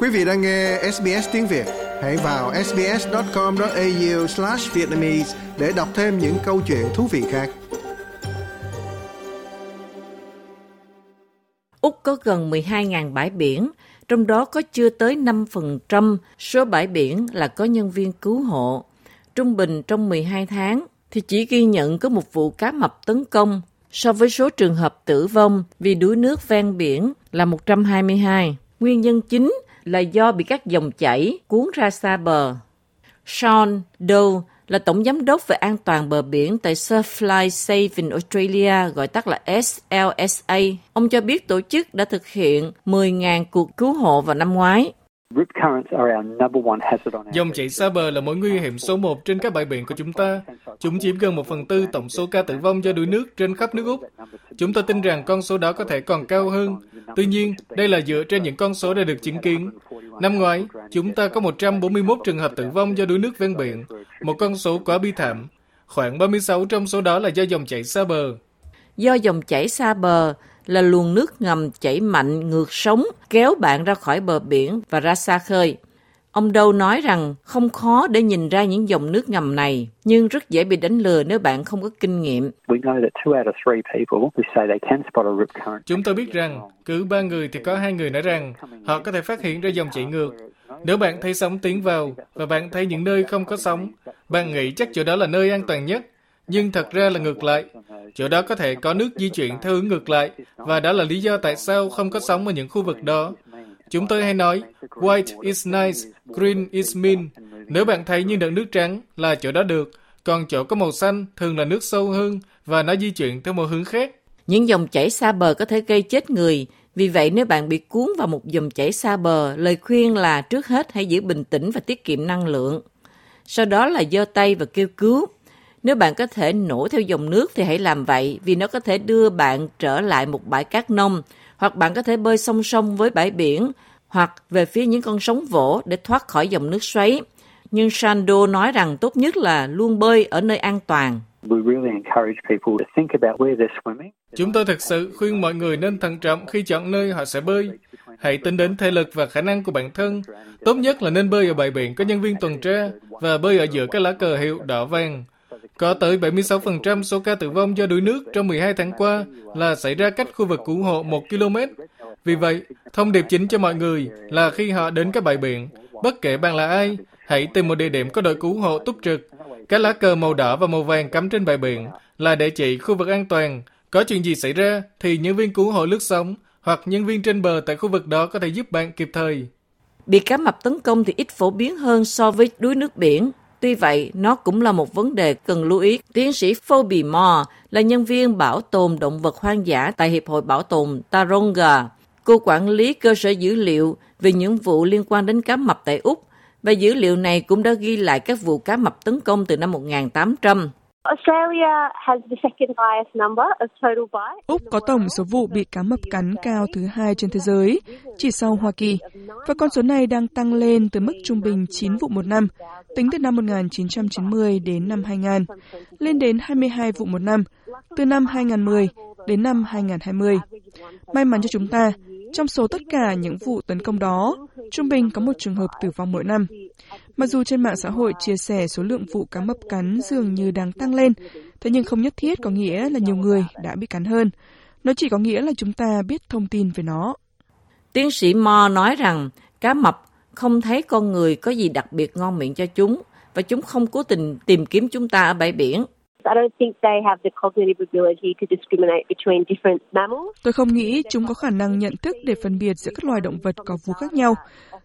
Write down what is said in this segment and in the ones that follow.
Quý vị đang nghe SBS tiếng Việt, hãy vào sbs.com.au/vietnamese để đọc thêm những câu chuyện thú vị khác. Úc có gần 12.000 bãi biển, trong đó có chưa tới 5% số bãi biển là có nhân viên cứu hộ. Trung bình trong 12 tháng thì chỉ ghi nhận có một vụ cá mập tấn công so với số trường hợp tử vong vì đuối nước ven biển là 122. Nguyên nhân chính là do bị các dòng chảy cuốn ra xa bờ. Sean Doe là tổng giám đốc về an toàn bờ biển tại Surfly Saving Australia, gọi tắt là SLSA. Ông cho biết tổ chức đã thực hiện 10.000 cuộc cứu hộ vào năm ngoái. Dòng chảy xa bờ là mối nguy hiểm số một trên các bãi biển của chúng ta. Chúng chiếm gần một phần tư tổng số ca tử vong do đuối nước trên khắp nước Úc. Chúng tôi tin rằng con số đó có thể còn cao hơn. Tuy nhiên, đây là dựa trên những con số đã được chứng kiến. Năm ngoái, chúng ta có 141 trường hợp tử vong do đuối nước ven biển, một con số quá bi thảm. Khoảng 36 trong số đó là do dòng chảy xa bờ. Do dòng chảy xa bờ, là luồng nước ngầm chảy mạnh ngược sóng kéo bạn ra khỏi bờ biển và ra xa khơi. Ông Đâu nói rằng không khó để nhìn ra những dòng nước ngầm này, nhưng rất dễ bị đánh lừa nếu bạn không có kinh nghiệm. Chúng tôi biết rằng cứ ba người thì có hai người nói rằng họ có thể phát hiện ra dòng chảy ngược. Nếu bạn thấy sóng tiến vào và bạn thấy những nơi không có sóng, bạn nghĩ chắc chỗ đó là nơi an toàn nhất nhưng thật ra là ngược lại. Chỗ đó có thể có nước di chuyển theo hướng ngược lại, và đó là lý do tại sao không có sóng ở những khu vực đó. Chúng tôi hay nói, white is nice, green is mean. Nếu bạn thấy như đợt nước trắng là chỗ đó được, còn chỗ có màu xanh thường là nước sâu hơn và nó di chuyển theo một hướng khác. Những dòng chảy xa bờ có thể gây chết người, vì vậy nếu bạn bị cuốn vào một dòng chảy xa bờ, lời khuyên là trước hết hãy giữ bình tĩnh và tiết kiệm năng lượng. Sau đó là giơ tay và kêu cứu nếu bạn có thể nổi theo dòng nước thì hãy làm vậy vì nó có thể đưa bạn trở lại một bãi cát nông hoặc bạn có thể bơi song song với bãi biển hoặc về phía những con sóng vỗ để thoát khỏi dòng nước xoáy. Nhưng Sando nói rằng tốt nhất là luôn bơi ở nơi an toàn. Chúng tôi thực sự khuyên mọi người nên thận trọng khi chọn nơi họ sẽ bơi. Hãy tính đến thể lực và khả năng của bản thân. Tốt nhất là nên bơi ở bãi biển có nhân viên tuần tra và bơi ở giữa các lá cờ hiệu đỏ vàng. Có tới 76% số ca tử vong do đuối nước trong 12 tháng qua là xảy ra cách khu vực cứu hộ 1 km. Vì vậy, thông điệp chính cho mọi người là khi họ đến các bãi biển, bất kể bạn là ai, hãy tìm một địa điểm có đội cứu hộ túc trực. Các lá cờ màu đỏ và màu vàng cắm trên bãi biển là để chỉ khu vực an toàn. Có chuyện gì xảy ra thì nhân viên cứu hộ lướt sóng hoặc nhân viên trên bờ tại khu vực đó có thể giúp bạn kịp thời. Bị cá mập tấn công thì ít phổ biến hơn so với đuối nước biển. Tuy vậy, nó cũng là một vấn đề cần lưu ý. Tiến sĩ Phoebe Moore là nhân viên bảo tồn động vật hoang dã tại Hiệp hội Bảo tồn Taronga. Cô quản lý cơ sở dữ liệu về những vụ liên quan đến cá mập tại Úc và dữ liệu này cũng đã ghi lại các vụ cá mập tấn công từ năm 1800. Úc có tổng số vụ bị cá mập cắn cao thứ hai trên thế giới, chỉ sau Hoa Kỳ, và con số này đang tăng lên từ mức trung bình 9 vụ một năm, tính từ năm 1990 đến năm 2000, lên đến 22 vụ một năm, từ năm 2010 đến năm 2020. May mắn cho chúng ta, trong số tất cả những vụ tấn công đó, trung bình có một trường hợp tử vong mỗi năm. Mặc dù trên mạng xã hội chia sẻ số lượng vụ cá mập cắn dường như đang tăng lên, thế nhưng không nhất thiết có nghĩa là nhiều người đã bị cắn hơn. Nó chỉ có nghĩa là chúng ta biết thông tin về nó. Tiến sĩ Mo nói rằng cá mập không thấy con người có gì đặc biệt ngon miệng cho chúng và chúng không cố tình tìm kiếm chúng ta ở bãi biển. Tôi không nghĩ chúng có khả năng nhận thức để phân biệt giữa các loài động vật có vú khác nhau.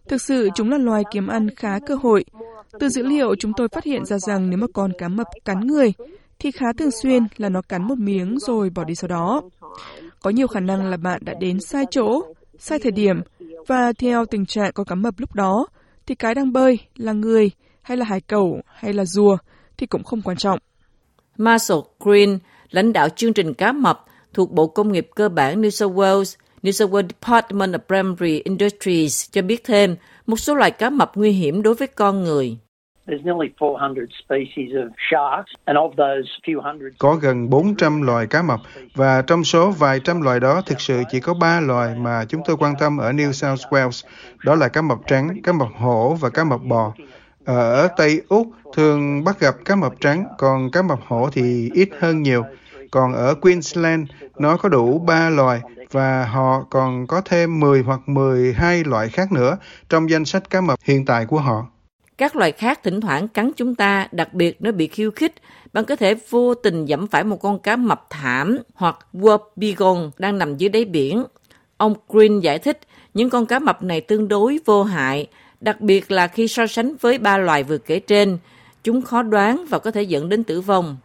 Thực sự, chúng là loài kiếm ăn khá cơ hội. Từ dữ liệu, chúng tôi phát hiện ra rằng nếu mà con cá mập cắn người, thì khá thường xuyên là nó cắn một miếng rồi bỏ đi sau đó. Có nhiều khả năng là bạn đã đến sai chỗ, sai thời điểm, và theo tình trạng con cá mập lúc đó, thì cái đang bơi là người, hay là hải cẩu, hay là rùa, thì cũng không quan trọng. Marshall Green, lãnh đạo chương trình cá mập thuộc Bộ Công nghiệp Cơ bản New South Wales, New South Wales Department of Primary Industries cho biết thêm một số loài cá mập nguy hiểm đối với con người. Có gần 400 loài cá mập và trong số vài trăm loài đó thực sự chỉ có ba loài mà chúng tôi quan tâm ở New South Wales, đó là cá mập trắng, cá mập hổ và cá mập bò. Ở Tây Úc thường bắt gặp cá mập trắng, còn cá mập hổ thì ít hơn nhiều. Còn ở Queensland, nó có đủ ba loài và họ còn có thêm 10 hoặc 12 loại khác nữa trong danh sách cá mập hiện tại của họ. Các loài khác thỉnh thoảng cắn chúng ta, đặc biệt nếu bị khiêu khích. Bạn có thể vô tình dẫm phải một con cá mập thảm hoặc wobbegon đang nằm dưới đáy biển. Ông Green giải thích, những con cá mập này tương đối vô hại, đặc biệt là khi so sánh với ba loài vừa kể trên. Chúng khó đoán và có thể dẫn đến tử vong.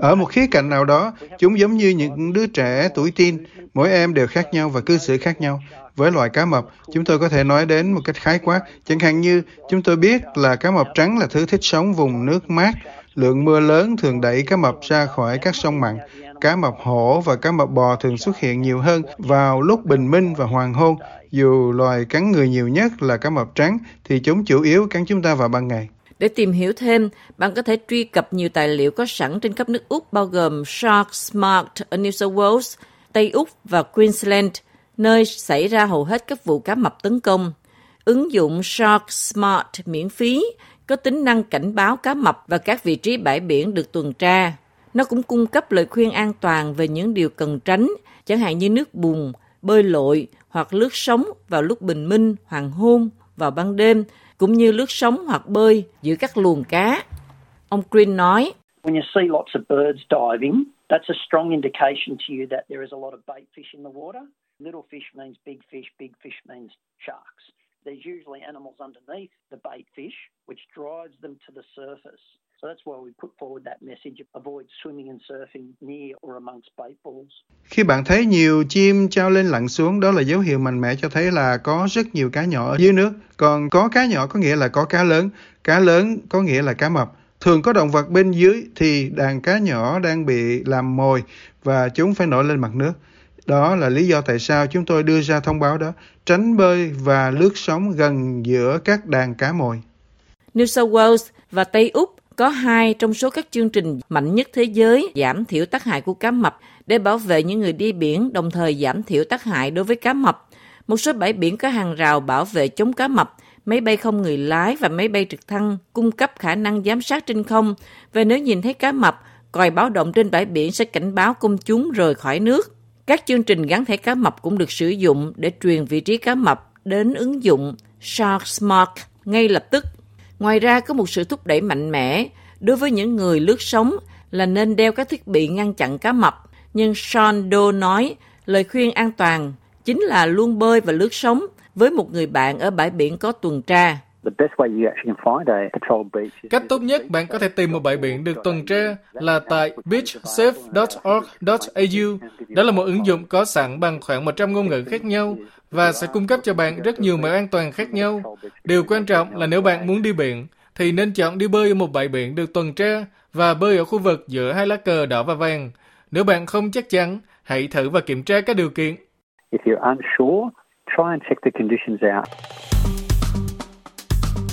Ở một khía cạnh nào đó, chúng giống như những đứa trẻ tuổi teen, mỗi em đều khác nhau và cư xử khác nhau. Với loài cá mập, chúng tôi có thể nói đến một cách khái quát, chẳng hạn như chúng tôi biết là cá mập trắng là thứ thích sống vùng nước mát, lượng mưa lớn thường đẩy cá mập ra khỏi các sông mặn. Cá mập hổ và cá mập bò thường xuất hiện nhiều hơn vào lúc bình minh và hoàng hôn. Dù loài cắn người nhiều nhất là cá mập trắng, thì chúng chủ yếu cắn chúng ta vào ban ngày. Để tìm hiểu thêm, bạn có thể truy cập nhiều tài liệu có sẵn trên khắp nước Úc bao gồm Shark Smart ở New South Wales, Tây Úc và Queensland, nơi xảy ra hầu hết các vụ cá mập tấn công. Ứng dụng Shark Smart miễn phí có tính năng cảnh báo cá mập và các vị trí bãi biển được tuần tra. Nó cũng cung cấp lời khuyên an toàn về những điều cần tránh, chẳng hạn như nước bùn, bơi lội hoặc lướt sóng vào lúc bình minh, hoàng hôn, vào ban đêm, cũng như lướt sóng hoặc bơi giữa các luồng cá. Ông Green nói, When you see lots of birds diving, that's a strong indication to you that there is a lot of bait fish in the water. Little fish means big fish, big fish means sharks. There's usually animals underneath the bait fish, which drives them to the surface. So that's why we put forward that message avoid swimming and surfing near or amongst bait balls. Khi bạn thấy nhiều chim trao lên lặn xuống, đó là dấu hiệu mạnh mẽ cho thấy là có rất nhiều cá nhỏ ở dưới nước. Còn có cá nhỏ có nghĩa là có cá lớn, cá lớn có nghĩa là cá mập. Thường có động vật bên dưới thì đàn cá nhỏ đang bị làm mồi và chúng phải nổi lên mặt nước. Đó là lý do tại sao chúng tôi đưa ra thông báo đó, tránh bơi và lướt sóng gần giữa các đàn cá mồi. New South Wales và Tây Úc có hai trong số các chương trình mạnh nhất thế giới giảm thiểu tác hại của cá mập để bảo vệ những người đi biển, đồng thời giảm thiểu tác hại đối với cá mập. Một số bãi biển có hàng rào bảo vệ chống cá mập, máy bay không người lái và máy bay trực thăng cung cấp khả năng giám sát trên không. Và nếu nhìn thấy cá mập, còi báo động trên bãi biển sẽ cảnh báo công chúng rời khỏi nước. Các chương trình gắn thẻ cá mập cũng được sử dụng để truyền vị trí cá mập đến ứng dụng Shark Smart ngay lập tức Ngoài ra, có một sự thúc đẩy mạnh mẽ đối với những người lướt sóng là nên đeo các thiết bị ngăn chặn cá mập. Nhưng Sean Doe nói, lời khuyên an toàn chính là luôn bơi và lướt sóng với một người bạn ở bãi biển có tuần tra. Cách tốt nhất bạn có thể tìm một bãi biển được tuần tra là tại beachsafe.org.au. Đó là một ứng dụng có sẵn bằng khoảng 100 ngôn ngữ khác nhau và sẽ cung cấp cho bạn rất nhiều mẹo an toàn khác nhau. Điều quan trọng là nếu bạn muốn đi biển, thì nên chọn đi bơi ở một bãi biển được tuần tra và bơi ở khu vực giữa hai lá cờ đỏ và vàng. Nếu bạn không chắc chắn, hãy thử và kiểm tra các điều kiện. If you're unsure, try and check the conditions out.